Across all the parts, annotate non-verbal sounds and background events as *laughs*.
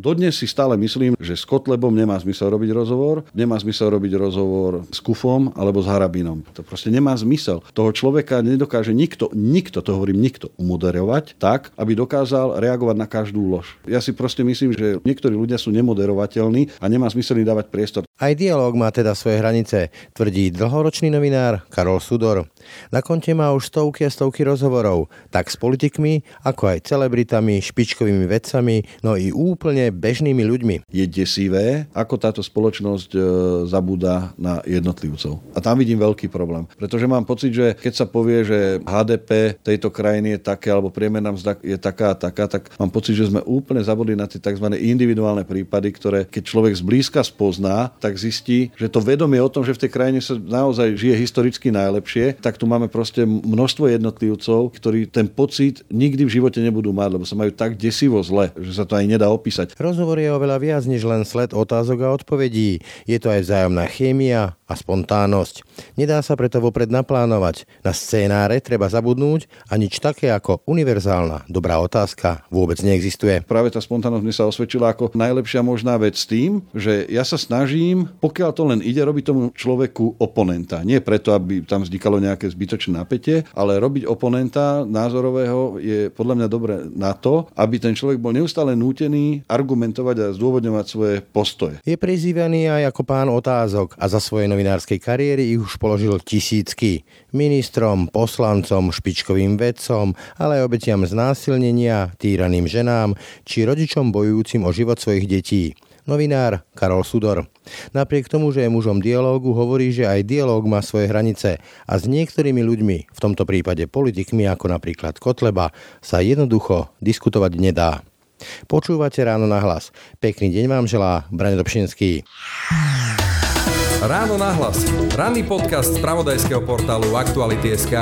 Dodnes si stále myslím, že s Kotlebom nemá zmysel robiť rozhovor, nemá zmysel robiť rozhovor s Kufom alebo s Harabinom. To proste nemá zmysel. Toho človeka nedokáže nikto, nikto, to hovorím nikto, umoderovať tak, aby dokázal reagovať na každú lož. Ja si proste myslím, že niektorí ľudia sú nemoderovateľní a nemá zmysel im dávať priestor. Aj dialog má teda svoje hranice, tvrdí dlhoročný novinár Karol Sudor. Na konte má už stovky a stovky rozhovorov, tak s politikmi, ako aj celebritami, špičkovými vedcami, no i úplne bežnými ľuďmi. Je desivé, ako táto spoločnosť e, zabúda na jednotlivcov. A tam vidím veľký problém. Pretože mám pocit, že keď sa povie, že HDP tejto krajiny je také, alebo priemerná mzda je taká a taká, tak mám pocit, že sme úplne zabudli na tie tzv. individuálne prípady, ktoré keď človek zblízka spozná, tak zistí, že to vedomie o tom, že v tej krajine sa naozaj žije historicky najlepšie, tak tu máme proste množstvo jednotlivcov, ktorí ten pocit nikdy v živote nebudú mať, lebo sa majú tak desivo zle, že sa to aj nedá opísať. Rozhovor je oveľa viac než len sled otázok a odpovedí. Je to aj vzájomná chémia a spontánnosť. Nedá sa preto vopred naplánovať. Na scénáre treba zabudnúť a nič také ako univerzálna dobrá otázka vôbec neexistuje. Práve tá spontánnosť mi sa osvedčila ako najlepšia možná vec s tým, že ja sa snažím, pokiaľ to len ide, robiť tomu človeku oponenta. Nie preto, aby tam vznikalo nejaké zbytočné napätie, ale robiť oponenta názorového je podľa mňa dobré na to, aby ten človek bol neustále nútený argumentovať a zdôvodňovať svoje postoje. Je prizývaný aj ako pán otázok a za svojej novinárskej kariéry ich už položil tisícky. Ministrom, poslancom, špičkovým vedcom, ale aj obetiam znásilnenia, týraným ženám či rodičom bojujúcim o život svojich detí novinár Karol Sudor. Napriek tomu, že je mužom dialógu, hovorí, že aj dialóg má svoje hranice a s niektorými ľuďmi, v tomto prípade politikmi ako napríklad Kotleba, sa jednoducho diskutovať nedá. Počúvate ráno na hlas. Pekný deň vám želá Brane Dobšinský. Ráno na hlas. Ranný podcast z pravodajského portálu Aktuality.sk.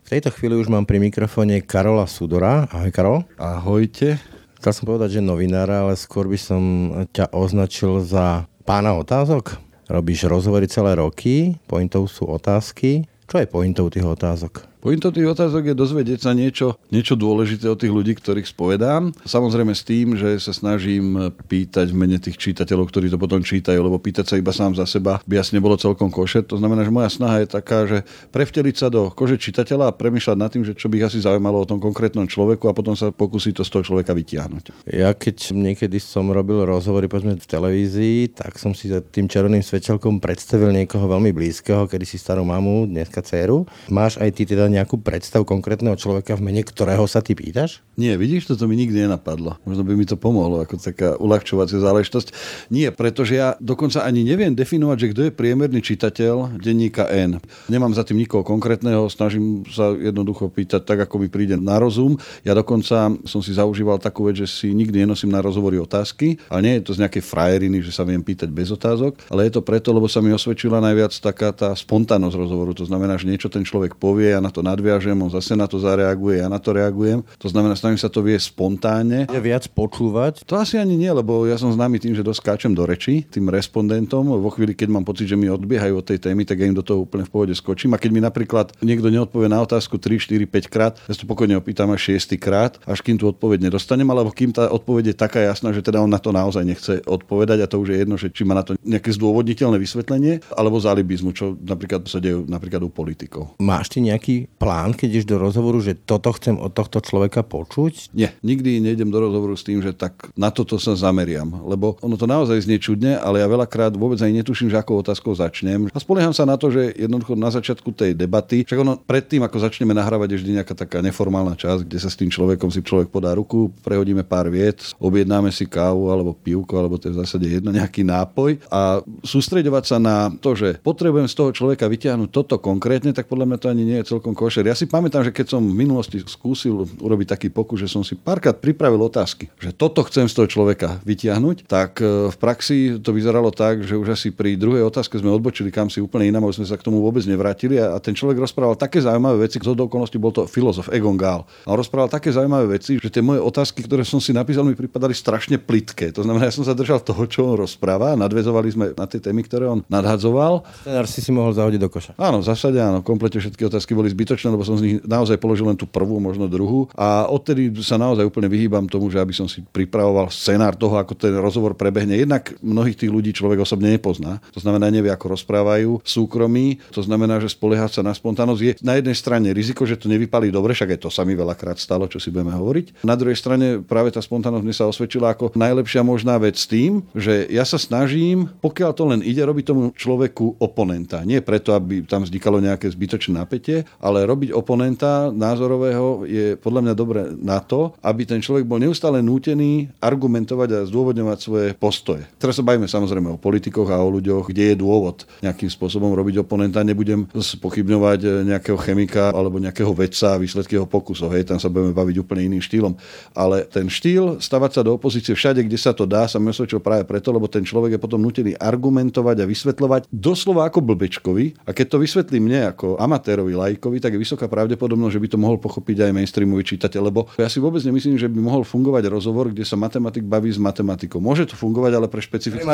V tejto chvíli už mám pri mikrofóne Karola Sudora. Ahoj Karol. Ahojte. Chcel som povedať, že novinára, ale skôr by som ťa označil za pána otázok. Robíš rozhovory celé roky, pointou sú otázky. Čo je pointou tých otázok? Pointou tých otázok je dozvedieť sa niečo, niečo dôležité od tých ľudí, ktorých spovedám. Samozrejme s tým, že sa snažím pýtať v mene tých čitateľov, ktorí to potom čítajú, lebo pýtať sa iba sám za seba by asi nebolo celkom koše. To znamená, že moja snaha je taká, že prevteliť sa do kože čitateľa a premýšľať nad tým, že čo by ich asi zaujímalo o tom konkrétnom človeku a potom sa pokúsiť to z toho človeka vytiahnuť. Ja keď niekedy som robil rozhovory povedzme v televízii, tak som si tým červeným svetelkom predstavil niekoho veľmi blízkeho, kedy si starú mamu, dneska dceru. Máš aj ty teda nejakú predstavu konkrétneho človeka, v mene ktorého sa ty pýtaš? Nie, vidíš, toto mi nikdy nenapadlo. Možno by mi to pomohlo ako taká uľahčovacia záležitosť. Nie, pretože ja dokonca ani neviem definovať, že kto je priemerný čitateľ denníka N. Nemám za tým nikoho konkrétneho, snažím sa jednoducho pýtať tak, ako mi príde na rozum. Ja dokonca som si zaužíval takú vec, že si nikdy nenosím na rozhovory otázky, ale nie je to z nejakej frajeriny, že sa viem pýtať bez otázok, ale je to preto, lebo sa mi osvedčila najviac taká tá spontánnosť rozhovoru. To znamená, že niečo ten človek povie, ja na to nadviažem, on zase na to zareaguje, ja na to reagujem. To znamená, snažím sa to vie spontánne. Je viac počúvať? To asi ani nie, lebo ja som známy tým, že doskáčem do reči tým respondentom. Vo chvíli, keď mám pocit, že mi odbiehajú od tej témy, tak ja im do toho úplne v pohode skočím. A keď mi napríklad niekto neodpovie na otázku 3, 4, 5 krát, ja to pokojne opýtam až 6 krát, až kým tú odpoveď nedostanem, alebo kým tá odpoveď je taká jasná, že teda on na to naozaj nechce odpovedať a to už je jedno, že či má na to nejaké zdôvodniteľné vysvetlenie alebo zálibizmu, čo napríklad sa deje napríklad u politikov. Máš ty nejaký plán, keď ideš do rozhovoru, že toto chcem od tohto človeka počuť? Nie, nikdy nejdem do rozhovoru s tým, že tak na toto sa zameriam, lebo ono to naozaj znie čudne, ale ja veľakrát vôbec aj netuším, že akou otázkou začnem. A spolieham sa na to, že jednoducho na začiatku tej debaty, však ono predtým, ako začneme nahrávať, je vždy nejaká taká neformálna časť, kde sa s tým človekom si človek podá ruku, prehodíme pár viet, objednáme si kávu alebo pivko, alebo to je v zásade jedno nejaký nápoj a sústreďovať sa na to, že potrebujem z toho človeka vyťahnuť toto konkrétne, tak podľa mňa to ani nie je celkom košer. Ja si pamätám, že keď som v minulosti skúsil urobiť taký pokus, že som si párkrát pripravil otázky, že toto chcem z toho človeka vytiahnuť, tak e, v praxi to vyzeralo tak, že už asi pri druhej otázke sme odbočili kam si úplne inám, sme sa k tomu vôbec nevrátili a, ten človek rozprával také zaujímavé veci, z okolností bol to filozof Egon Gál. A on rozprával také zaujímavé veci, že tie moje otázky, ktoré som si napísal, mi pripadali strašne plitké. To znamená, ja som sa držal toho, čo on rozpráva, nadvezovali sme na tie témy, ktoré on nadhadzoval. Scenár si si mohol zahodiť do koša. Áno, v zásade áno, komplete všetky otázky boli zbytočné zbytočné, lebo som z nich naozaj položil len tú prvú, možno druhú. A odtedy sa naozaj úplne vyhýbam tomu, že aby som si pripravoval scenár toho, ako ten rozhovor prebehne. Jednak mnohých tých ľudí človek osobne nepozná. To znamená, nevie, ako rozprávajú súkromí. To znamená, že spoliehať sa na spontánnosť je na jednej strane riziko, že to nevypálí dobre, však aj to sa mi veľakrát stalo, čo si budeme hovoriť. Na druhej strane práve tá spontánnosť mi sa osvedčila ako najlepšia možná vec s tým, že ja sa snažím, pokiaľ to len ide, robiť tomu človeku oponenta. Nie preto, aby tam vznikalo nejaké zbytočné napätie, ale robiť oponenta názorového je podľa mňa dobre na to, aby ten človek bol neustále nútený argumentovať a zdôvodňovať svoje postoje. Teraz sa bavíme samozrejme o politikoch a o ľuďoch, kde je dôvod nejakým spôsobom robiť oponenta. Nebudem pochybňovať nejakého chemika alebo nejakého vedca a výsledky jeho pokusov. Hej, tam sa budeme baviť úplne iným štýlom. Ale ten štýl stavať sa do opozície všade, kde sa to dá, sa mi práve preto, lebo ten človek je potom nutený argumentovať a vysvetľovať doslova ako blbečkovi. A keď to vysvetlí mne ako amatérovi, lajkovi, tak je vysoká pravdepodobnosť, že by to mohol pochopiť aj mainstreamový čitateľ. Lebo ja si vôbec nemyslím, že by mohol fungovať rozhovor, kde sa matematik baví s matematikou. Môže to fungovať, ale pre špecifické...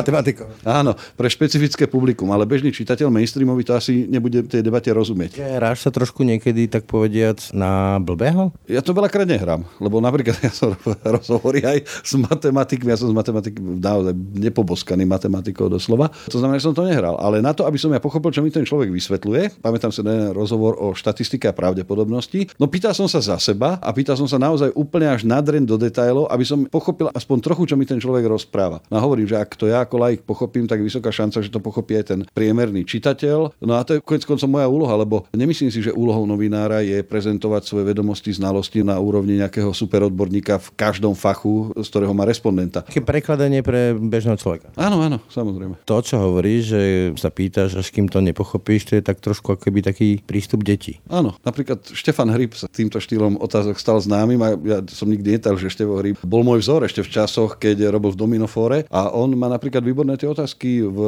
Áno, pre špecifické publikum, ale bežný čitateľ mainstreamový to asi nebude tej debate rozumieť. Hráš sa trošku niekedy, tak povediac, na blbého? Ja to veľakrát nehrám, lebo napríklad *laughs* ja som rozhovorí aj s matematikmi, ja som s matematikmi naozaj nepoboskaný matematikou doslova. To znamená, že som to nehral. Ale na to, aby som ja pochopil, čo mi ten človek vysvetľuje, pamätám sa na jeden rozhovor o štatistike a pravdepodobnosti, no pýtal som sa za seba a pýtal som sa naozaj úplne až nadren do detailov, aby som pochopil aspoň trochu, čo mi ten človek rozpráva. No a hovorím, že ak to ja ako laik pochopím, tak vysoká šanca, že to pochopí aj ten priemerný čitateľ. No a to je konec koncom moja úloha, lebo nemyslím si, že úlohou novinára je prezentovať svoje vedomosti, znalosti na úrovni nejakého superodborníka v každom fachu, z ktorého má respondenta. Také prekladanie pre bežného človeka. Áno, áno, samozrejme. To, čo hovoríš, že sa pýtaš, až kým to nepochopíš, to je tak trošku ako keby taký prístup detí. Áno, napríklad Štefan Hryb sa týmto štýlom otázok stal známym a ja som nikdy netal, že Štefan Hryb bol môj vzor ešte v časoch, keď robil v Dominofore a on má napríklad výborné tie otázky v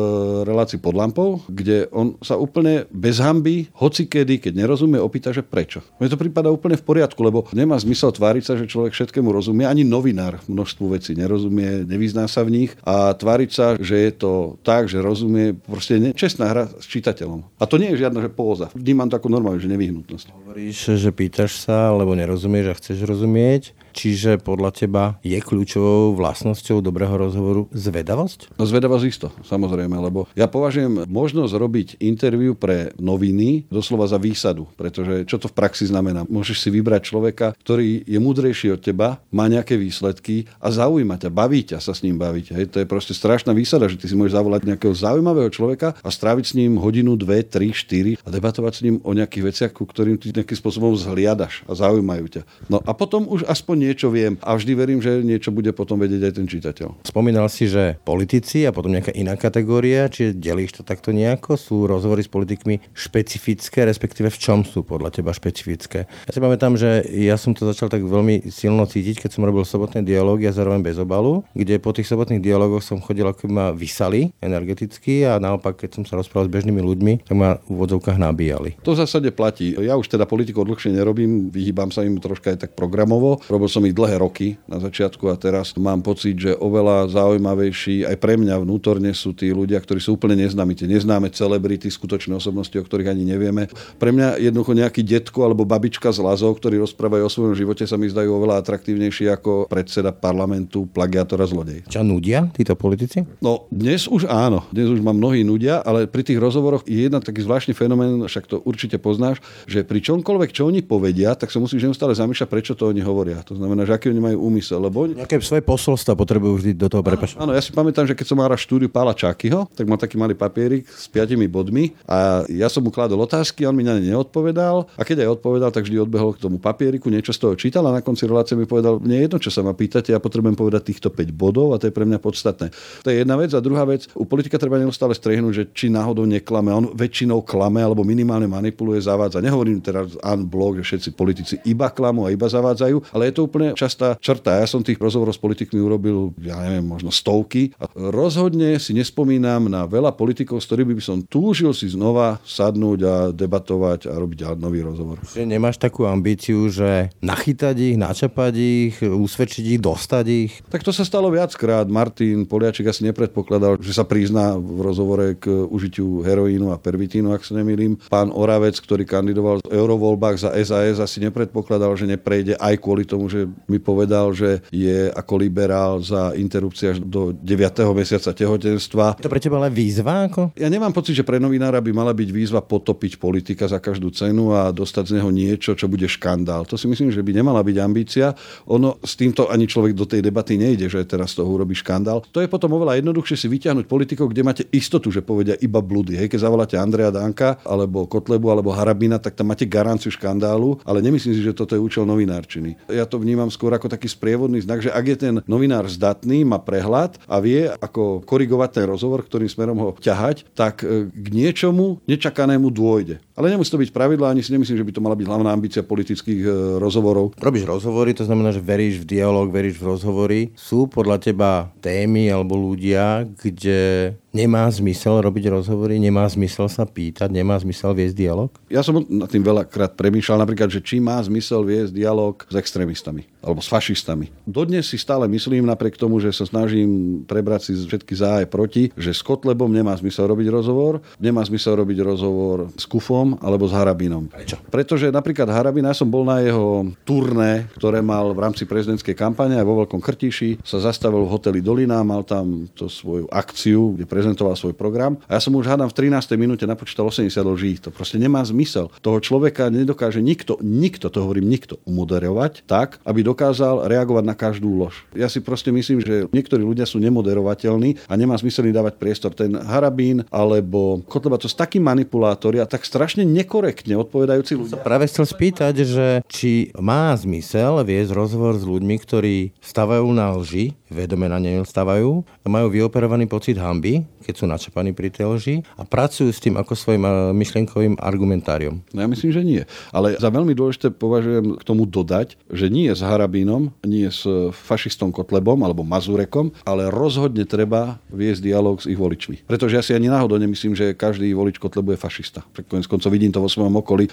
relácii pod lampou, kde on sa úplne bez hamby, hoci kedy, keď nerozumie, opýta, že prečo. Mne to prípada úplne v poriadku, lebo nemá zmysel tváriť sa, že človek všetkému rozumie, ani novinár množstvu vecí nerozumie, nevyzná sa v nich a tváriť sa, že je to tak, že rozumie, proste nečestná hra s čitateľom. A to nie je žiadna že póza. Vnímam to ako normálne, že nevyhnutnosť. Hovoríš, že pýtaš sa, lebo nerozumieš a chceš rozumieť. Čiže podľa teba je kľúčovou vlastnosťou dobrého rozhovoru zvedavosť? No zvedavosť isto, samozrejme, lebo ja považujem možnosť robiť interviu pre noviny doslova za výsadu, pretože čo to v praxi znamená? Môžeš si vybrať človeka, ktorý je múdrejší od teba, má nejaké výsledky a zaujíma ťa, baví ťa sa s ním baviť. Hej, to je proste strašná výsada, že ty si môžeš zavolať nejakého zaujímavého človeka a stráviť s ním hodinu, dve, tri, štyri a debatovať s ním o nejakých veciach, ku ktorým ty nejakým spôsobom zhliadaš a zaujímajú ťa. No a potom už aspoň niečo viem a vždy verím, že niečo bude potom vedieť aj ten čitateľ. Spomínal si, že politici a potom nejaká iná kategória, či delíš to takto nejako? Sú rozhovory s politikmi špecifické, respektíve v čom sú podľa teba špecifické? Ja si pamätám, že ja som to začal tak veľmi silno cítiť, keď som robil sobotné dialógy a zároveň bez obalu, kde po tých sobotných dialógoch som chodil, ako ma vysali energeticky a naopak, keď som sa rozprával s bežnými ľuďmi, tak ma v úvodzovkách nabíjali. To v zásade platí. Ja už teda politikov dlhšie nerobím, vyhýbam sa im troška aj tak programovo. Robil som ich dlhé roky na začiatku a teraz mám pocit, že oveľa zaujímavejší aj pre mňa vnútorne sú tí ľudia, ktorí sú úplne neznámi, tie neznáme celebrity, skutočné osobnosti, o ktorých ani nevieme. Pre mňa jednoducho nejaký detko alebo babička z Lazov, ktorí rozprávajú o svojom živote, sa mi zdajú oveľa atraktívnejší ako predseda parlamentu, plagiátora, zlodej. Čo nudia títo politici? No dnes už áno, dnes už ma mnohí nudia, ale pri tých rozhovoroch je jedna taký zvláštny fenomén, však to určite poznáš, že pri čomkoľvek, čo oni povedia, tak sa musíš neustále zamýšľať, prečo to oni hovoria. To znamená, že aký oni majú úmysel. Lebo oni... Nejaké svoje posolstva potrebujú vždy do toho prepašať. Áno, ja si pamätám, že keď som mal štúdiu Pála Čakyho, tak mal taký malý papierik s piatimi bodmi a ja som mu kladol otázky, on mi na ne neodpovedal a keď aj odpovedal, tak vždy odbehol k tomu papieriku, niečo z toho čítal a na konci relácie mi povedal, nie jedno, čo sa ma pýtate, ja potrebujem povedať týchto 5 bodov a to je pre mňa podstatné. To je jedna vec a druhá vec, u politika treba neustále strehnúť, že či náhodou neklame, on väčšinou klame alebo minimálne manipuluje, zavádza. Nehovorím teraz an blok, že všetci politici iba klamú a iba zavádzajú, ale je to úplne častá črta. Ja som tých rozhovorov s politikmi urobil, ja neviem, možno stovky. A rozhodne si nespomínam na veľa politikov, s ktorými by som túžil si znova sadnúť a debatovať a robiť nový rozhovor. Že nemáš takú ambíciu, že nachytať ich, načapať ich, usvedčiť ich, dostať ich? Tak to sa stalo viackrát. Martin Poliačik asi nepredpokladal, že sa prizná v rozhovore k užitiu heroínu a pervitínu, ak sa nemýlim. Pán Oravec, ktorý kandidoval v eurovoľbách za SAS, asi nepredpokladal, že neprejde aj kvôli tomu, že mi povedal, že je ako liberál za interrupcia až do 9. mesiaca tehotenstva. To pre teba ale výzva? Ako? Ja nemám pocit, že pre novinára by mala byť výzva potopiť politika za každú cenu a dostať z neho niečo, čo bude škandál. To si myslím, že by nemala byť ambícia. Ono s týmto ani človek do tej debaty nejde, že teraz toho urobí škandál. To je potom oveľa jednoduchšie si vyťahnuť politikov, kde máte istotu, že povedia iba blúdy. Hej, keď zavoláte Andreja Danka alebo Kotlebu alebo Harabina, tak tam máte garanciu škandálu, ale nemyslím si, že toto je účel novinárčiny. Ja to vnímam skôr ako taký sprievodný znak, že ak je ten novinár zdatný, má prehľad a vie, ako korigovať ten rozhovor, ktorým smerom ho ťahať, tak e, k niečomu nečakanému dôjde. Ale nemusí to byť pravidlo, ani si nemyslím, že by to mala byť hlavná ambícia politických e, rozhovorov. Robíš rozhovory, to znamená, že veríš v dialog, veríš v rozhovory. Sú podľa teba témy alebo ľudia, kde nemá zmysel robiť rozhovory, nemá zmysel sa pýtať, nemá zmysel viesť dialog? Ja som nad tým veľakrát premýšľal napríklad, že či má zmysel viesť dialog s extrémistami alebo s fašistami. Dodnes si stále myslím, napriek tomu, že sa snažím prebrať si všetky za aj proti, že s Kotlebom nemá zmysel robiť rozhovor, nemá zmysel robiť rozhovor s Kufom alebo s Harabinom. Prečo? Pretože napríklad Harabina, ja som bol na jeho turné, ktoré mal v rámci prezidentskej kampane aj vo Veľkom Krtiši, sa zastavil v hoteli Dolina, mal tam to svoju akciu, kde prezentoval svoj program. A ja som už hádam v 13. minúte napočítal 80 lží. To proste nemá zmysel. Toho človeka nedokáže nikto, nikto, to hovorím nikto, umoderovať tak, aby dokázal reagovať na každú lož. Ja si proste myslím, že niektorí ľudia sú nemoderovateľní a nemá zmysel im dávať priestor. Ten Harabín alebo Kotleba to sú takí manipulátori a tak strašne nekorektne odpovedajúci ľudia. Práve chcel spýtať, že či má zmysel viesť rozhovor s ľuďmi, ktorí stavajú na lži, vedome na nej stavajú, majú vyoperovaný pocit hamby, keď sú načapaní pri tej lži a pracujú s tým ako svojim eh, myšlienkovým argumentáriom. No ja myslím, že nie. Ale za veľmi dôležité považujem k tomu dodať, že nie s Harabínom, nie s fašistom Kotlebom alebo Mazurekom, ale rozhodne treba viesť dialog s ich voličmi. Pretože ja si ani náhodou nemyslím, že každý volič Kotlebu je fašista. Konec koncov vidím to vo svojom okolí.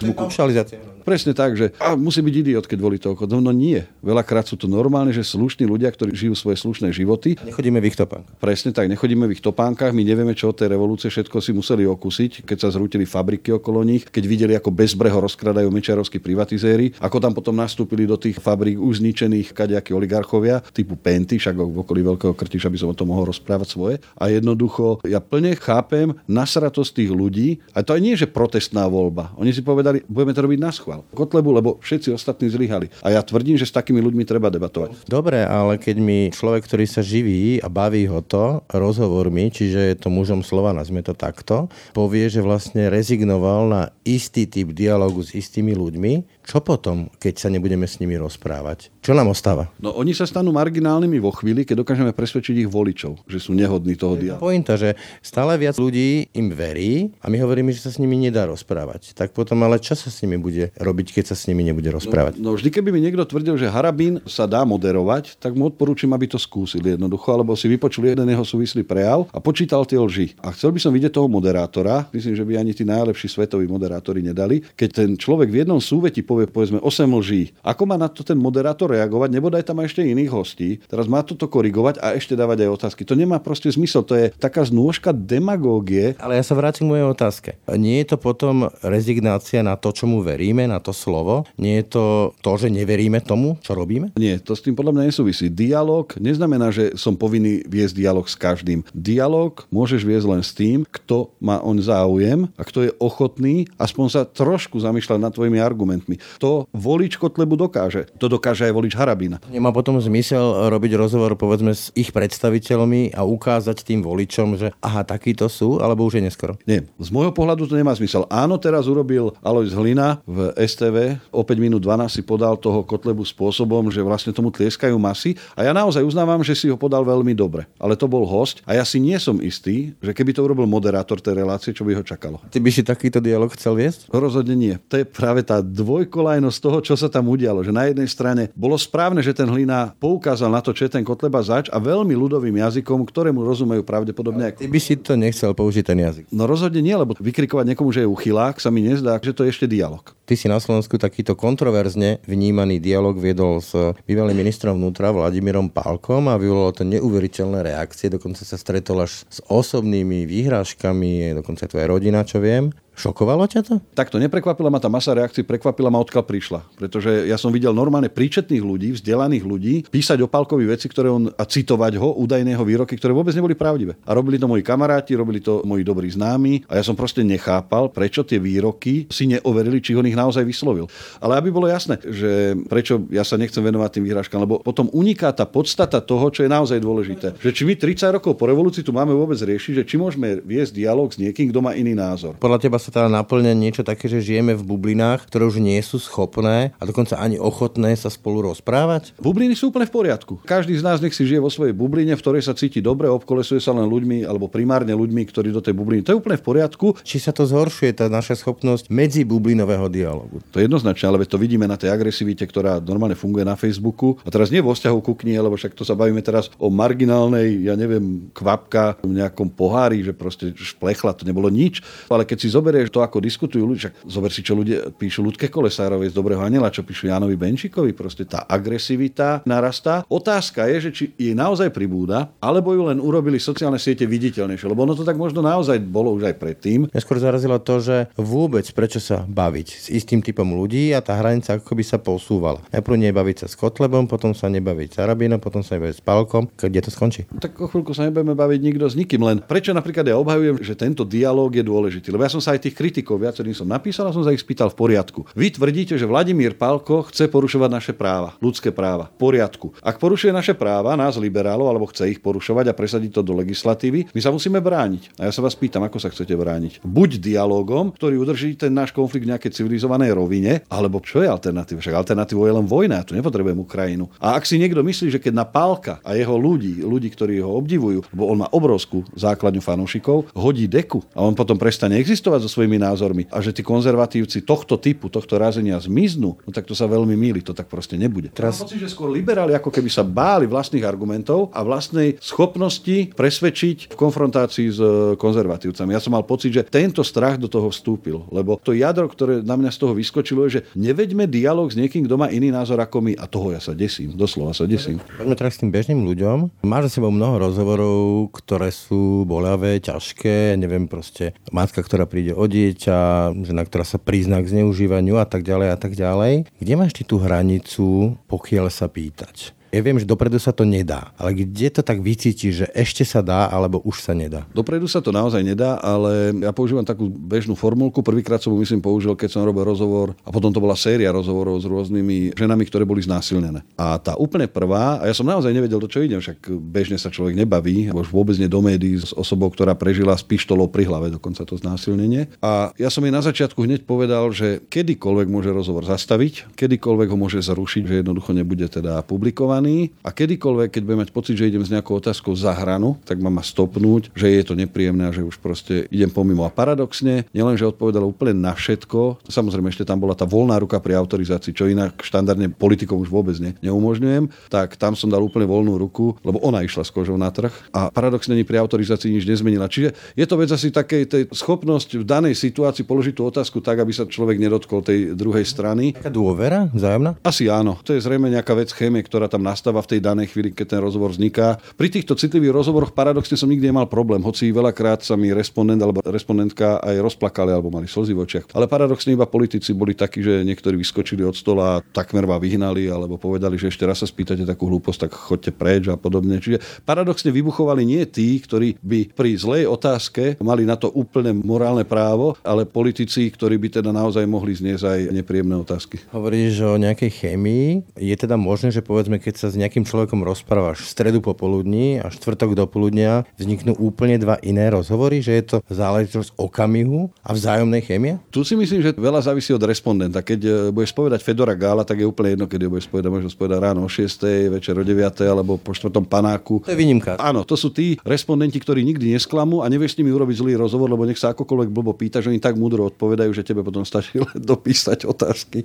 Presne tak, že a musí byť idiot, keď volí toho. No, no nie. Veľakrát sú to normálne, že slušní ľudia, ktorí žijú svoje slušné životy. Nechodíme v ich topánkach. Presne tak, nechodíme v ich topánkach, my nevieme, čo od tej revolúcie všetko si museli okusiť, keď sa zrútili fabriky okolo nich, keď videli, ako bezbreho rozkradajú mečiarovskí privatizéri, ako tam potom nastúpili do tých fabrík už zničených kadejakí oligarchovia typu Penty, však v okolí Veľkého Krtiša by som o tom mohol rozprávať svoje. A jednoducho, ja plne chápem nasratosť tých ľudí, a to aj nie, že protestná voľba. Oni si povedali, budeme to robiť na schvál. Kotlebu, lebo všetci ostatní zlyhali. A ja tvrdím, že s takými ľuďmi treba debatovať. Dobre, ale keď mi človek, ktorý sa živí a baví ho to rozhovormi, čiže je to mužom slova, nazme to takto, povie, že vlastne rezignoval na istý typ dialogu s istými ľuďmi, čo potom, keď sa nebudeme s nimi rozprávať? Čo nám ostáva? No oni sa stanú marginálnymi vo chvíli, keď dokážeme presvedčiť ich voličov, že sú nehodní toho dialogu. Pointa, že stále viac ľudí im verí a my hovoríme, že sa s nimi nedá rozprávať. Tak potom ale čo sa s nimi bude robiť, keď sa s nimi nebude rozprávať? No, no vždy, keby mi niekto tvrdil, že Harabín sa dá moderovať, tak mu odporúčam, aby to skúsil jednoducho, alebo si vypočul jeden jeho súvislý prejav a počítal tie lži. A chcel by som vidieť toho moderátora, myslím, že by ani tí najlepší svetoví moderátori nedali, keď ten človek v jednom súveti povie povedzme 8 lží. Ako má na to ten moderátor reagovať? Nebodaj tam ešte iných hostí. Teraz má toto korigovať a ešte dávať aj otázky. To nemá proste zmysel. To je taká znôžka demagógie. Ale ja sa vrátim k mojej otázke. Nie je to potom rezignácia na to, čomu veríme, na to slovo? Nie je to to, že neveríme tomu, čo robíme? Nie, to s tým podľa mňa nesúvisí. Dialóg neznamená, že som povinný viesť dialog s každým. Dialóg môžeš viesť len s tým, kto má on záujem a kto je ochotný aspoň sa trošku zamýšľať nad tvojimi argumentmi. To volič Kotlebu dokáže. To dokáže aj volič Harabina. Nemá potom zmysel robiť rozhovor povedzme s ich predstaviteľmi a ukázať tým voličom, že aha, takíto sú, alebo už je neskoro. Nie, z môjho pohľadu to nemá zmysel. Áno, teraz urobil Alois Hlina v STV, o 5 minút 12 si podal toho Kotlebu spôsobom, že vlastne tomu tlieskajú masy a ja naozaj uznávam, že si ho podal veľmi dobre. Ale to bol host a ja si nie som istý, že keby to urobil moderátor tej relácie, čo by ho čakalo. Ty by si takýto dialog chcel viesť? Rozhodne nie. To je práve tá dvojko dvojkolajnosť toho, čo sa tam udialo. Že na jednej strane bolo správne, že ten Hlina poukázal na to, čo je ten Kotleba zač a veľmi ľudovým jazykom, ktorému rozumejú pravdepodobne. Ty by si to nechcel použiť ten jazyk. No rozhodne nie, lebo vykrikovať niekomu, že je uchylák, sa mi nezdá, že to je ešte dialog. Ty si na Slovensku takýto kontroverzne vnímaný dialog viedol s bývalým ministrom vnútra Vladimírom Pálkom a vyvolalo to neuveriteľné reakcie, dokonca sa stretol až s osobnými výhrážkami, dokonca tvoja rodina, čo viem. Šokovalo ťa to? Takto neprekvapila ma tá masa reakcií, prekvapila ma odkiaľ prišla. Pretože ja som videl normálne príčetných ľudí, vzdelaných ľudí, písať o Palkovi veci, ktoré on, a citovať ho, údajného výroky, ktoré vôbec neboli pravdivé. A robili to moji kamaráti, robili to moji dobrí známi a ja som proste nechápal, prečo tie výroky si neoverili, či on ich naozaj vyslovil. Ale aby bolo jasné, že prečo ja sa nechcem venovať tým výhražkám, lebo potom uniká tá podstata toho, čo je naozaj dôležité. Že či my 30 rokov po revolúcii tu máme vôbec riešiť, že či môžeme viesť dialog s niekým, kto má iný názor. Podľa teba sa teda naplňa niečo také, že žijeme v bublinách, ktoré už nie sú schopné a dokonca ani ochotné sa spolu rozprávať? Bubliny sú úplne v poriadku. Každý z nás nech si žije vo svojej bubline, v ktorej sa cíti dobre, obkolesuje sa len ľuďmi alebo primárne ľuďmi, ktorí do tej bubliny. To je úplne v poriadku. Či sa to zhoršuje, tá naša schopnosť medzi bublinového dialogu? To je jednoznačne, ale to vidíme na tej agresivite, ktorá normálne funguje na Facebooku. A teraz nie vo vzťahu ku knihe, lebo však to sa bavíme teraz o marginálnej, ja neviem, kvapka v nejakom pohári, že proste šplechla, to nebolo nič. Ale keď si zoberieš to, ako diskutujú ľudia. Však zober si, čo ľudia píšu Ľudke Kolesárovej z Dobrého anela, čo píšu Janovi Benčíkovi. Proste tá agresivita narastá. Otázka je, že či jej naozaj pribúda, alebo ju len urobili sociálne siete viditeľnejšie. Lebo ono to tak možno naozaj bolo už aj predtým. Mňa skôr zarazilo to, že vôbec prečo sa baviť s istým typom ľudí a tá hranica ako by sa posúvala. Najprv nebaviť sa s Kotlebom, potom sa nebaviť s Arabinom, potom sa nebaviť s Palkom. Kde to skončí? Tak o chvíľku sa nebudeme baviť nikto s nikým, len prečo napríklad ja obhajujem, že tento dialog je dôležitý. Lebo ja som sa aj tých kritikov viacerým som napísal a som sa ich spýtal v poriadku. Vy tvrdíte, že Vladimír Palko chce porušovať naše práva, ľudské práva. V poriadku. Ak porušuje naše práva, nás liberálov, alebo chce ich porušovať a presadiť to do legislatívy, my sa musíme brániť. A ja sa vás pýtam, ako sa chcete brániť. Buď dialogom, ktorý udrží ten náš konflikt v nejakej civilizovanej rovine, alebo čo je alternatíva? Však alternatívou je len vojna, ja tu nepotrebujem Ukrajinu. A ak si niekto myslí, že keď na Pálka a jeho ľudí, ľudí, ktorí ho obdivujú, lebo on má obrovskú základňu fanúšikov, hodí deku a on potom prestane existovať so svojimi názormi a že tí konzervatívci tohto typu, tohto razenia zmiznú, no tak to sa veľmi míli, to tak proste nebude. Teraz... Mám pocit, že skôr liberáli ako keby sa báli vlastných argumentov a vlastnej schopnosti presvedčiť v konfrontácii s e, konzervatívcami. Ja som mal pocit, že tento strach do toho vstúpil, lebo to jadro, ktoré na mňa z toho vyskočilo, je, že neveďme dialog s niekým, kto má iný názor ako my a toho ja sa desím, doslova sa desím. Poďme teraz s tým bežným ľuďom. Máš za sebou mnoho rozhovorov, ktoré sú bolavé, ťažké, neviem proste, matka, ktorá príde o dieťa, žena, ktorá sa prizná k zneužívaniu a tak ďalej a tak ďalej. Kde máš ty tú hranicu, pokiaľ sa pýtať? Ja viem, že dopredu sa to nedá, ale kde to tak vycíti, že ešte sa dá, alebo už sa nedá? Dopredu sa to naozaj nedá, ale ja používam takú bežnú formulku. Prvýkrát som ju myslím použil, keď som robil rozhovor a potom to bola séria rozhovorov s rôznymi ženami, ktoré boli znásilnené. A tá úplne prvá, a ja som naozaj nevedel, do čo idem, však bežne sa človek nebaví, už vôbec nie do médií s osobou, ktorá prežila s pištolou pri hlave dokonca to znásilnenie. A ja som jej na začiatku hneď povedal, že kedykoľvek môže rozhovor zastaviť, kedykoľvek ho môže zrušiť, že jednoducho nebude teda publikovaný frustrovaný a kedykoľvek, keď budem mať pocit, že idem s nejakou otázkou za hranu, tak ma má stopnúť, že je to nepríjemné a že už proste idem pomimo. A paradoxne, nielen, že odpovedal úplne na všetko, samozrejme ešte tam bola tá voľná ruka pri autorizácii, čo inak štandardne politikom už vôbec ne, neumožňujem, tak tam som dal úplne voľnú ruku, lebo ona išla s kožou na trh a paradoxne ani pri autorizácii nič nezmenila. Čiže je to vec asi takej tej schopnosť v danej situácii položiť tú otázku tak, aby sa človek nedotkol tej druhej strany. Taká dôvera vzájomná? Asi áno. To je zrejme nejaká vec chémie, ktorá tam nastáva v tej danej chvíli, keď ten rozhovor vzniká. Pri týchto citlivých rozhovoroch paradoxne som nikdy nemal problém, hoci veľakrát sa mi respondent alebo respondentka aj rozplakali alebo mali slzy v očiach. Ale paradoxne iba politici boli takí, že niektorí vyskočili od stola a takmer ma vyhnali alebo povedali, že ešte raz sa spýtate takú hlúposť, tak chodte preč a podobne. Čiže paradoxne vybuchovali nie tí, ktorí by pri zlej otázke mali na to úplne morálne právo, ale politici, ktorí by teda naozaj mohli zniesť aj nepríjemné otázky. Hovoríš o nejakej chémii. Je teda možné, že povedzme, keď sa s nejakým človekom rozprávaš v stredu popoludní a štvrtok do poludnia, vzniknú úplne dva iné rozhovory, že je to záležitosť okamihu a vzájomnej chémie? Tu si myslím, že veľa závisí od respondenta. Keď e, budeš povedať Fedora Gála, tak je úplne jedno, keď budeš povedať, možno povedať ráno o 6, večer o 9 alebo po štvrtom panáku. To je výnimka. Áno, to sú tí respondenti, ktorí nikdy nesklamú a nevieš s nimi urobiť zlý rozhovor, lebo nech sa akokoľvek blbo pýta, že oni tak múdro odpovedajú, že tebe potom stačí *laughs* len dopísať otázky.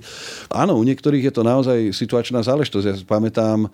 Áno, u niektorých je to naozaj situačná záležitosť. Ja si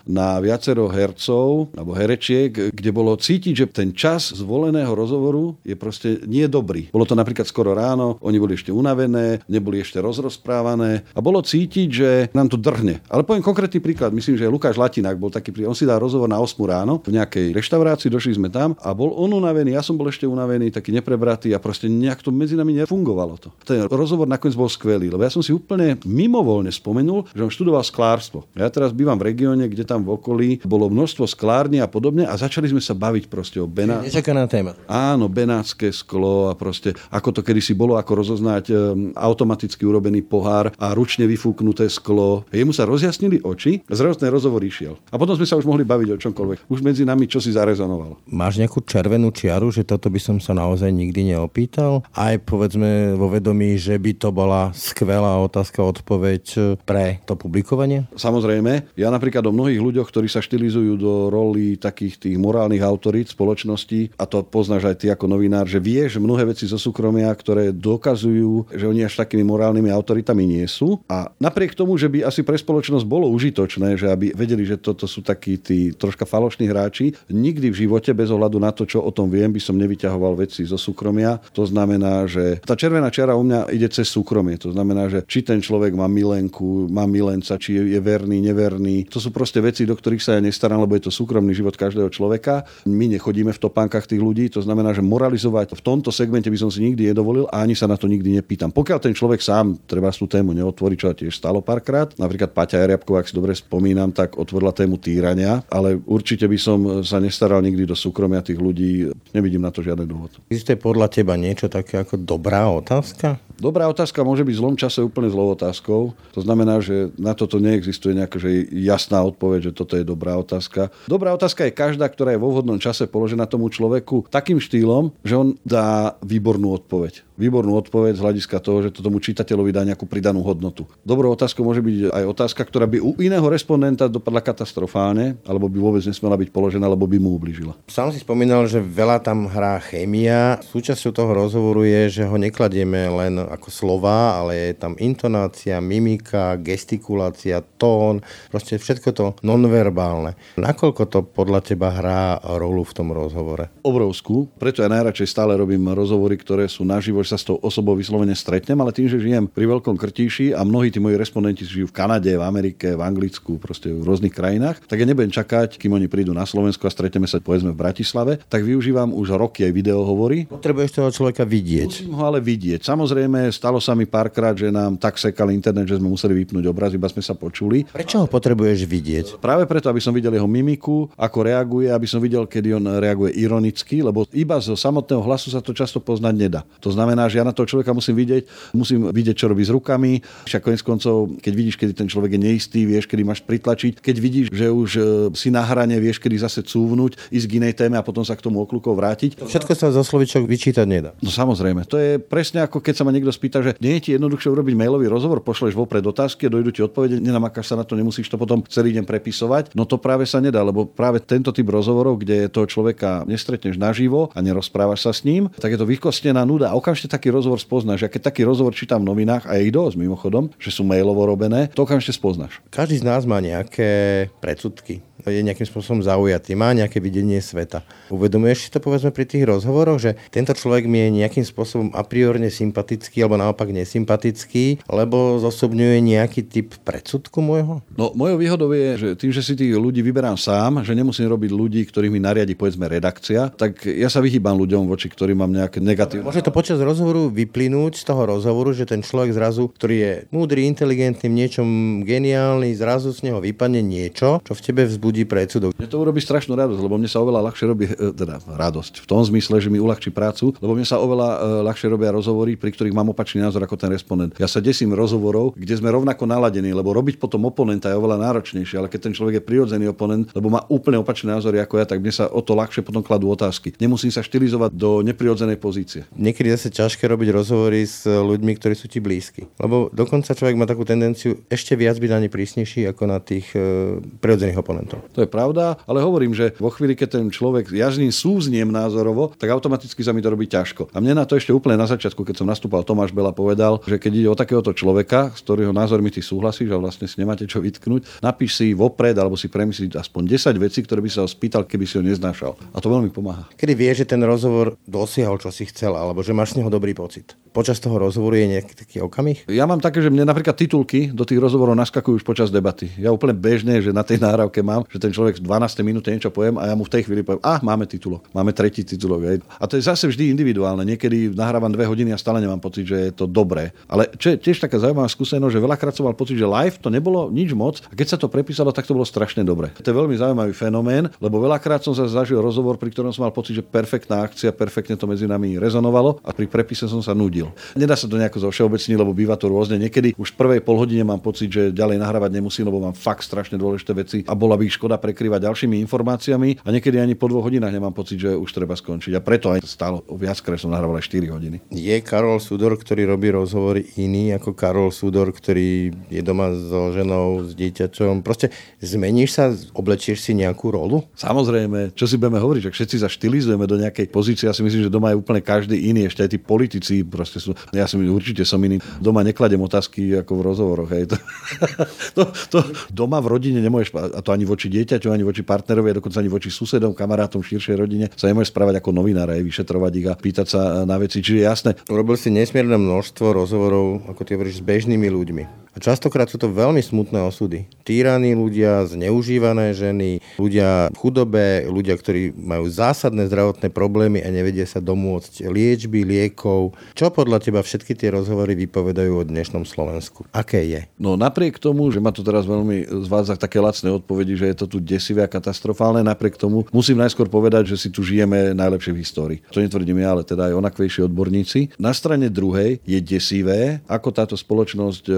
na viacero hercov alebo herečiek, kde bolo cítiť, že ten čas zvoleného rozhovoru je proste nie dobrý. Bolo to napríklad skoro ráno, oni boli ešte unavené, neboli ešte rozrozprávané a bolo cítiť, že nám to drhne. Ale poviem konkrétny príklad, myslím, že Lukáš Latinák bol taký. On si dal rozhovor na 8 ráno v nejakej reštaurácii, došli sme tam a bol on unavený, ja som bol ešte unavený, taký neprebratý a proste nejak to medzi nami nefungovalo to. Ten rozhovor nakoniec bol skvelý, lebo ja som si úplne mimovoľne spomenul, že on študoval sklárstvo. Ja teraz bývam v regióne, kde tam v okolí bolo množstvo sklární a podobne a začali sme sa baviť proste o Bená... Nečakaná téma. Áno, benátske sklo a proste ako to kedysi bolo, ako rozoznať um, automaticky urobený pohár a ručne vyfúknuté sklo. Jemu sa rozjasnili oči, ten rozhovor išiel. A potom sme sa už mohli baviť o čomkoľvek. Už medzi nami čo si zarezonovalo. Máš nejakú červenú čiaru, že toto by som sa naozaj nikdy neopýtal? Aj povedzme vo vedomí, že by to bola skvelá otázka, odpoveď pre to publikovanie? Samozrejme, ja napríklad o mnohých ľuďoch, ktorí sa štilizujú do roli takých tých morálnych autorít spoločnosti, a to poznáš aj ty ako novinár, že vieš mnohé veci zo súkromia, ktoré dokazujú, že oni až takými morálnymi autoritami nie sú. A napriek tomu, že by asi pre spoločnosť bolo užitočné, že aby vedeli, že toto sú takí tí troška falošní hráči, nikdy v živote bez ohľadu na to, čo o tom viem, by som nevyťahoval veci zo súkromia. To znamená, že tá červená čiara u mňa ide cez súkromie. To znamená, že či ten človek má milenku, má milenca, či je verný, neverný. To sú proste veci, do ktorých sa ja nestarám, lebo je to súkromný život každého človeka. My nechodíme v topánkach tých ľudí, to znamená, že moralizovať v tomto segmente by som si nikdy nedovolil a ani sa na to nikdy nepýtam. Pokiaľ ten človek sám treba tú tému neotvorí, čo tiež stalo párkrát. Napríklad Paťa Jariabková, ak si dobre spomínam, tak otvorila tému týrania, ale určite by som sa nestaral nikdy do súkromia tých ľudí. Nevidím na to žiaden dôvod. Existuje podľa teba niečo také ako dobrá otázka? Dobrá otázka môže byť v zlom čase úplne zlou otázkou. To znamená, že na toto neexistuje nejaká že jasná odpoveď, že toto je dobrá otázka. Dobrá otázka je každá, ktorá je vo vhodnom čase položená tomu človeku takým štýlom, že on dá výbornú odpoveď výbornú odpoveď z hľadiska toho, že to tomu čitateľovi dá nejakú pridanú hodnotu. Dobrou otázkou môže byť aj otázka, ktorá by u iného respondenta dopadla katastrofálne, alebo by vôbec nesmela byť položená, alebo by mu ubližila. Sám si spomínal, že veľa tam hrá chémia. Súčasťou toho rozhovoru je, že ho nekladieme len ako slova, ale je tam intonácia, mimika, gestikulácia, tón, proste všetko to nonverbálne. Nakoľko to podľa teba hrá rolu v tom rozhovore? Obrovskú, preto ja najradšej stále robím rozhovory, ktoré sú naživo, sa s tou osobou vyslovene stretnem, ale tým, že žijem pri Veľkom Krtíši a mnohí tí moji respondenti žijú v Kanade, v Amerike, v Anglicku, proste v rôznych krajinách, tak ja nebudem čakať, kým oni prídu na Slovensku a stretneme sa povedzme v Bratislave, tak využívam už roky aj videohovory. Potrebuješ toho človeka vidieť. Musím ho ale vidieť. Samozrejme, stalo sa mi párkrát, že nám tak sekal internet, že sme museli vypnúť obraz, iba sme sa počuli. Prečo ho potrebuješ vidieť? Práve preto, aby som videl jeho mimiku, ako reaguje, aby som videl, kedy on reaguje ironicky, lebo iba zo samotného hlasu sa to často poznať nedá. To znamená, znamená, že ja na toho človeka musím vidieť, musím vidieť, čo robí s rukami. Však konec koncov, keď vidíš, kedy ten človek je neistý, vieš, kedy máš pritlačiť, keď vidíš, že už e, si na hrane, vieš, kedy zase cúvnuť, ísť k inej téme a potom sa k tomu okľukov vrátiť. Všetko sa zo slovičok vyčítať nedá. No samozrejme, to je presne ako keď sa ma niekto spýta, že nie je ti jednoduchšie urobiť mailový rozhovor, pošleš vopred otázky a dojdu ti odpovede, nenamakáš sa na to, nemusíš to potom celý deň prepisovať. No to práve sa nedá, lebo práve tento typ rozhovorov, kde toho človeka nestretneš naživo a nerozprávaš sa s ním, tak je to vykostená nuda. A okamžite taký rozhovor spoznáš. Ja keď taký rozhovor čítam v novinách, a je ich dosť mimochodom, že sú mailovo robené, to okamžite spoznáš. Každý z nás má nejaké predsudky je nejakým spôsobom zaujatý, má nejaké videnie sveta. Uvedomuješ si to povedzme pri tých rozhovoroch, že tento človek mi je nejakým spôsobom a priorne sympatický alebo naopak nesympatický, lebo zosobňuje nejaký typ predsudku môjho? No, mojou výhodou je, že tým, že si tých ľudí vyberám sám, že nemusím robiť ľudí, ktorých mi nariadi povedzme redakcia, tak ja sa vyhýbam ľuďom, voči ktorým mám nejaké negatívne. Môže to počas rozhovoru vyplynúť z toho rozhovoru, že ten človek zrazu, ktorý je múdry, inteligentný, v niečom geniálny, zrazu z neho vypadne niečo, čo v tebe vzbudí vzbudí predsudok. Mne to urobí strašnú radosť, lebo mne sa oveľa ľahšie robí, e, teda radosť, v tom zmysle, že mi uľahčí prácu, lebo mne sa oveľa e, ľahšie robia rozhovory, pri ktorých mám opačný názor ako ten respondent. Ja sa desím rozhovorov, kde sme rovnako naladení, lebo robiť potom oponenta je oveľa náročnejšie, ale keď ten človek je prirodzený oponent, lebo má úplne opačný názor ako ja, tak mne sa o to ľahšie potom kladú otázky. Nemusím sa štilizovať do neprirodzenej pozície. Niekedy zase ťažké robiť rozhovory s ľuďmi, ktorí sú ti blízki. Lebo dokonca človek má takú tendenciu ešte viac byť na ne prísnejší ako na tých e, prirodzených oponentov. To je pravda, ale hovorím, že vo chvíli, keď ten človek, ja s ním súzniem názorovo, tak automaticky sa mi to robí ťažko. A mne na to ešte úplne na začiatku, keď som nastúpal, Tomáš Bela povedal, že keď ide o takéhoto človeka, s ktorého názormi ty súhlasíš a vlastne si nemáte čo vytknúť, napíš si vopred alebo si premyslí aspoň 10 vecí, ktoré by sa ho spýtal, keby si ho neznášal. A to veľmi pomáha. Kedy vieš, že ten rozhovor dosiahol, čo si chcel, alebo že máš z neho dobrý pocit? Počas toho rozhovoru je nejaký taký okamih? Ja mám také, že mne napríklad titulky do tých rozhovorov naskakujú už počas debaty. Ja úplne bežne, že na tej náravke mám, že ten človek v 12. minúte niečo poviem a ja mu v tej chvíli poviem, ah, máme titulok, máme tretí titulok. Hej. A to je zase vždy individuálne. Niekedy nahrávam dve hodiny a stále nemám pocit, že je to dobré. Ale čo je tiež taká zaujímavá skúsenosť, že veľakrát som mal pocit, že live to nebolo nič moc a keď sa to prepísalo, tak to bolo strašne dobre. To je veľmi zaujímavý fenomén, lebo veľakrát som sa zažil rozhovor, pri ktorom som mal pocit, že perfektná akcia, perfektne to medzi nami rezonovalo a pri prepise som sa nudil. Nedá sa to nejako zo všeobecní, lebo býva to rôzne. Niekedy už v prvej pol hodine mám pocit, že ďalej nahrávať nemusím, lebo mám fakt strašne dôležité veci a bola by škoda prekryvať ďalšími informáciami a niekedy ani po dvoch hodinách nemám pocit, že už treba skončiť. A preto aj stálo viackrát som nahrával aj 4 hodiny. Je Karol Sudor, ktorý robí rozhovory iný ako Karol Sudor, ktorý je doma so ženou, s dieťačom. Proste zmeníš sa, oblečieš si nejakú rolu? Samozrejme, čo si budeme hovoriť, že všetci sa štilizujeme do nejakej pozície. Ja si myslím, že doma je úplne každý iný, ešte aj tí politici proste sú. Ja si určite som iný. Doma nekladem otázky ako v rozhovoroch. Hej. *laughs* To, to, to, doma v rodine nemôžeš, a to ani voči dieťaťu, ani voči partnerovi, a dokonca ani voči susedom, kamarátom, širšej rodine, sa nemôžeš správať ako novinár, aj vyšetrovať ich a pýtať sa na veci. Čiže jasné. Urobil si nesmierne množstvo rozhovorov, ako ty hovoríš, s bežnými ľuďmi. A častokrát sú to veľmi smutné osudy. Týraní ľudia, zneužívané ženy, ľudia v chudobe, ľudia, ktorí majú zásadné zdravotné problémy a nevedia sa domôcť liečby, liekov. Čo podľa teba všetky tie rozhovory vypovedajú o dnešnom Slovensku? Aké je? No napriek tomu, že ma to teraz veľmi zvádza také lacné odpovedi, že je to tu desivé a katastrofálne, napriek tomu musím najskôr povedať, že si tu žijeme najlepšie v histórii. To netvrdím ja, ale teda aj onakvejší odborníci. Na strane druhej je desivé, ako táto spoločnosť e,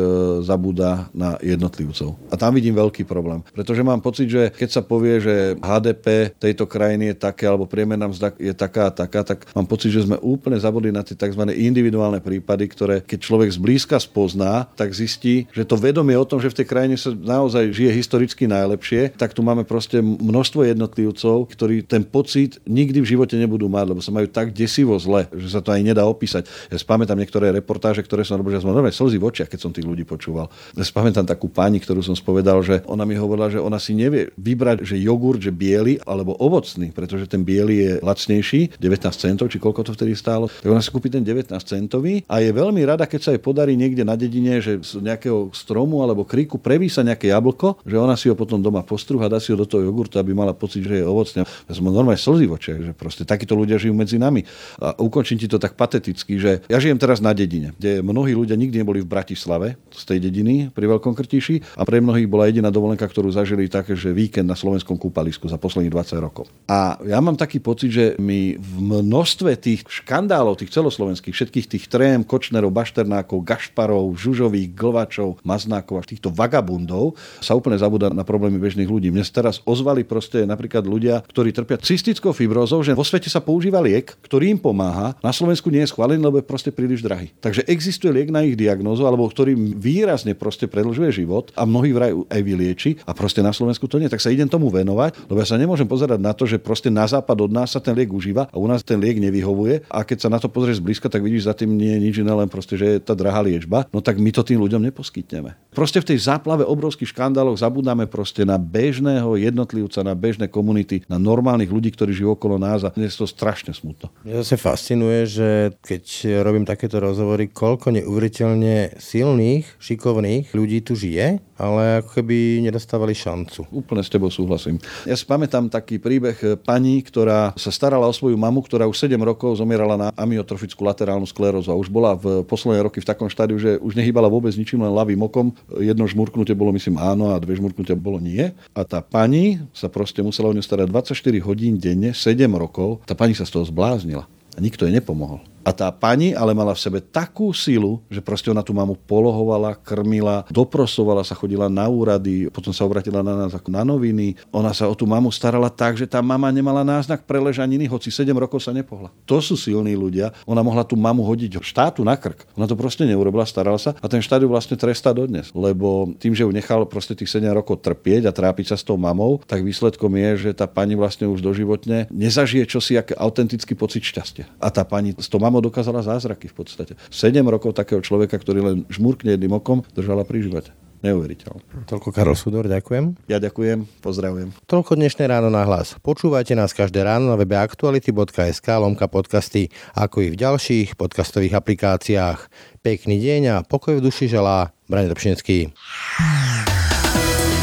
zabúda na jednotlivcov. A tam vidím veľký problém. Pretože mám pocit, že keď sa povie, že HDP tejto krajiny je také, alebo priemerná mzda je taká a taká, tak mám pocit, že sme úplne zabudli na tie tzv. individuálne prípady, ktoré keď človek zblízka spozná, tak zistí, že to vedomie o tom, že v tej krajine sa naozaj žije historicky najlepšie, tak tu máme proste množstvo jednotlivcov, ktorí ten pocit nikdy v živote nebudú mať, lebo sa majú tak desivo zle, že sa to aj nedá opísať. Ja spamätám niektoré reportáže, ktoré som robil, že som normálne slzy v očiach, keď som tých ľudí počúval počúval. Ja si pamätám takú pani, ktorú som spovedal, že ona mi hovorila, že ona si nevie vybrať, že jogurt, že biely alebo ovocný, pretože ten biely je lacnejší, 19 centov, či koľko to vtedy stálo. Tak ona si kúpi ten 19 centový a je veľmi rada, keď sa jej podarí niekde na dedine, že z nejakého stromu alebo kríku prevísa nejaké jablko, že ona si ho potom doma postruha, dá si ho do toho jogurtu, aby mala pocit, že je ovocný. Ja som normálne slzy v očiach, že proste takíto ľudia žijú medzi nami. A ukončím ti to tak pateticky, že ja žijem teraz na dedine, kde mnohí ľudia nikdy neboli v Bratislave z tej dediny pri Veľkom Krtiši a pre mnohých bola jediná dovolenka, ktorú zažili také, že víkend na slovenskom kúpalisku za posledných 20 rokov. A ja mám taký pocit, že my v množstve tých škandálov, tých celoslovenských, všetkých tých trém, Kočnerov, Bašternákov, Gašparov, Žužových, Glvačov, Maznákov a týchto vagabundov sa úplne zabúda na problémy bežných ľudí. Mne sa teraz ozvali proste napríklad ľudia, ktorí trpia cystickou fibrózou, že vo svete sa používa liek, ktorý im pomáha. Na Slovensku nie je schválený, lebo je proste príliš drahý. Takže existuje liek na ich diagnózu, alebo ktorý výrazne proste predlžuje život a mnohí vraj aj vylieči a proste na Slovensku to nie. Tak sa idem tomu venovať, lebo ja sa nemôžem pozerať na to, že proste na západ od nás sa ten liek užíva a u nás ten liek nevyhovuje a keď sa na to pozrieš zblízka, tak vidíš za tým nie je nič iné, len proste, že je tá drahá liečba, no tak my to tým ľuďom neposkytneme. Proste v tej záplave obrovských škandáloch zabudáme proste na bežného jednotlivca, na bežné komunity, na normálnych ľudí, ktorí žijú okolo nás a je to strašne smutno. Mňa zase fascinuje, že keď robím takéto rozhovory, koľko neuveriteľne silných, šikovných iných ľudí tu žije, ale ako keby nedostávali šancu. Úplne s tebou súhlasím. Ja si pamätám taký príbeh eh, pani, ktorá sa starala o svoju mamu, ktorá už 7 rokov zomierala na amyotrofickú laterálnu sklerózu a už bola v posledné roky v takom štádiu, že už nehýbala vôbec ničím, len ľavým okom. Jedno žmurknutie bolo myslím áno a dve žmurknutia bolo nie. A tá pani sa proste musela o ňu starať 24 hodín denne, 7 rokov. Tá pani sa z toho zbláznila a nikto jej nepomohol. A tá pani ale mala v sebe takú silu, že proste ona tú mamu polohovala, krmila, doprosovala sa, chodila na úrady, potom sa obratila na nás ako na noviny. Ona sa o tú mamu starala tak, že tá mama nemala náznak preležaniny, hoci 7 rokov sa nepohla. To sú silní ľudia. Ona mohla tú mamu hodiť štátu na krk. Ona to proste neurobila, starala sa a ten štát ju vlastne trestá dodnes. Lebo tým, že ju nechal proste tých 7 rokov trpieť a trápiť sa s tou mamou, tak výsledkom je, že tá pani vlastne už doživotne nezažije čosi, aký autentický pocit šťastia. A tá pani s tou mamou dokázala zázraky v podstate. 7 rokov takého človeka, ktorý len žmurkne jedným okom, držala pri živote. Neuveriteľné. Toľko Karol Sudor, ďakujem. Ja ďakujem, pozdravujem. Toľko dnešné ráno na hlas. Počúvajte nás každé ráno na webe aktuality.sk lomka podcasty, ako i v ďalších podcastových aplikáciách. Pekný deň a pokoj v duši želá Brane Dobšinský.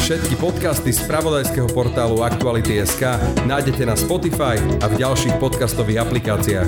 Všetky podcasty z pravodajského portálu Aktuality.sk nájdete na Spotify a v ďalších podcastových aplikáciách.